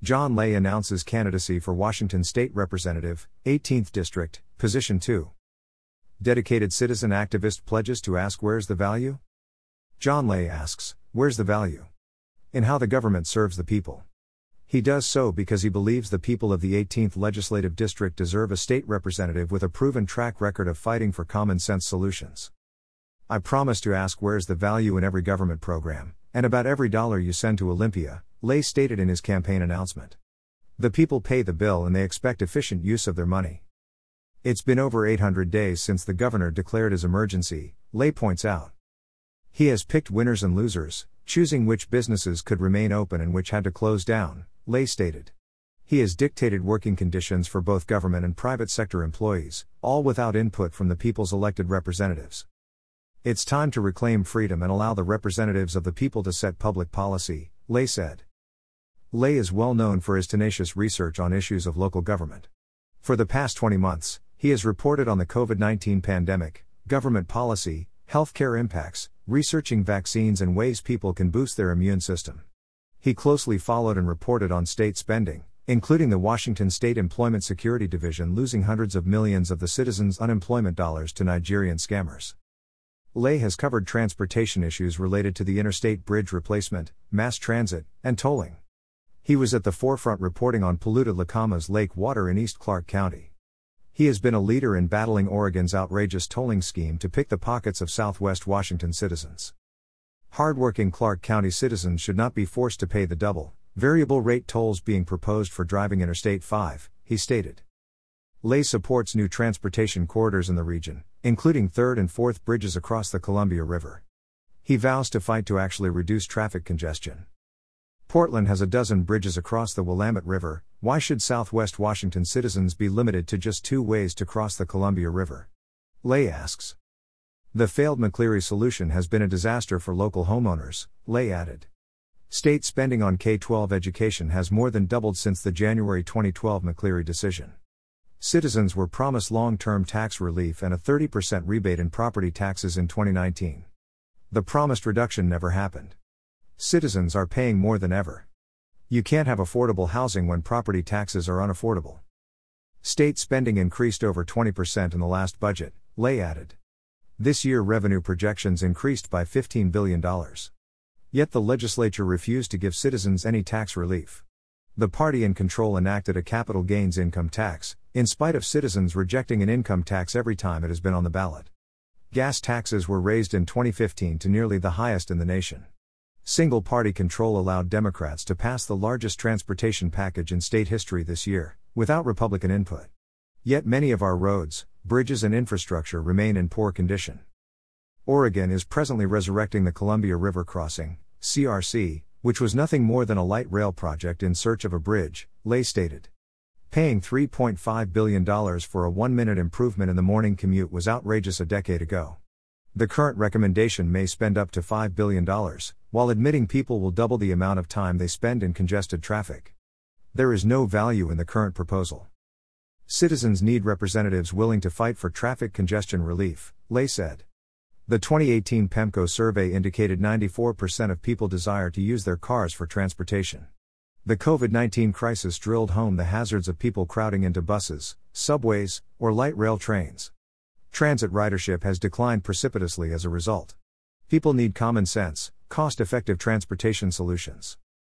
John Ley announces candidacy for Washington State Representative, 18th District, Position 2. Dedicated citizen activist pledges to ask where's the value? John Ley asks, where's the value? In how the government serves the people. He does so because he believes the people of the 18th Legislative District deserve a state representative with a proven track record of fighting for common sense solutions. I promise to ask where's the value in every government program, and about every dollar you send to Olympia, Ley stated in his campaign announcement. The people pay the bill and they expect efficient use of their money. It's been over 800 days since the governor declared his emergency, Ley points out. He has picked winners and losers, choosing which businesses could remain open and which had to close down, Ley stated. He has dictated working conditions for both government and private sector employees, all without input from the people's elected representatives. It's time to reclaim freedom and allow the representatives of the people to set public policy, Ley said. Ley is well known for his tenacious research on issues of local government. For the past 20 months, he has reported on the COVID 19 pandemic, government policy, healthcare impacts, researching vaccines and ways people can boost their immune system. He closely followed and reported on state spending, including the Washington State Employment Security Division losing hundreds of millions of the citizens' unemployment dollars to Nigerian scammers. Ley has covered transportation issues related to the interstate bridge replacement, mass transit, and tolling. He was at the forefront reporting on polluted Lacamas Lake water in East Clark County. He has been a leader in battling Oregon's outrageous tolling scheme to pick the pockets of Southwest Washington citizens. Hardworking Clark County citizens should not be forced to pay the double, variable rate tolls being proposed for driving Interstate 5, he stated. Ley supports new transportation corridors in the region, including third and fourth bridges across the Columbia River. He vows to fight to actually reduce traffic congestion. Portland has a dozen bridges across the Willamette River, why should Southwest Washington citizens be limited to just two ways to cross the Columbia River? Ley asks. The failed McCleary solution has been a disaster for local homeowners, Ley added. State spending on K 12 education has more than doubled since the January 2012 McCleary decision. Citizens were promised long term tax relief and a 30% rebate in property taxes in 2019. The promised reduction never happened. Citizens are paying more than ever. You can't have affordable housing when property taxes are unaffordable. State spending increased over 20% in the last budget, Ley added. This year, revenue projections increased by $15 billion. Yet the legislature refused to give citizens any tax relief. The party in control enacted a capital gains income tax, in spite of citizens rejecting an income tax every time it has been on the ballot. Gas taxes were raised in 2015 to nearly the highest in the nation. Single party control allowed Democrats to pass the largest transportation package in state history this year, without Republican input. Yet many of our roads, bridges, and infrastructure remain in poor condition. Oregon is presently resurrecting the Columbia River Crossing, CRC, which was nothing more than a light rail project in search of a bridge, Ley stated. Paying $3.5 billion for a one minute improvement in the morning commute was outrageous a decade ago. The current recommendation may spend up to $5 billion, while admitting people will double the amount of time they spend in congested traffic. There is no value in the current proposal. Citizens need representatives willing to fight for traffic congestion relief, Ley said. The 2018 PEMCO survey indicated 94% of people desire to use their cars for transportation. The COVID 19 crisis drilled home the hazards of people crowding into buses, subways, or light rail trains. Transit ridership has declined precipitously as a result. People need common sense, cost effective transportation solutions.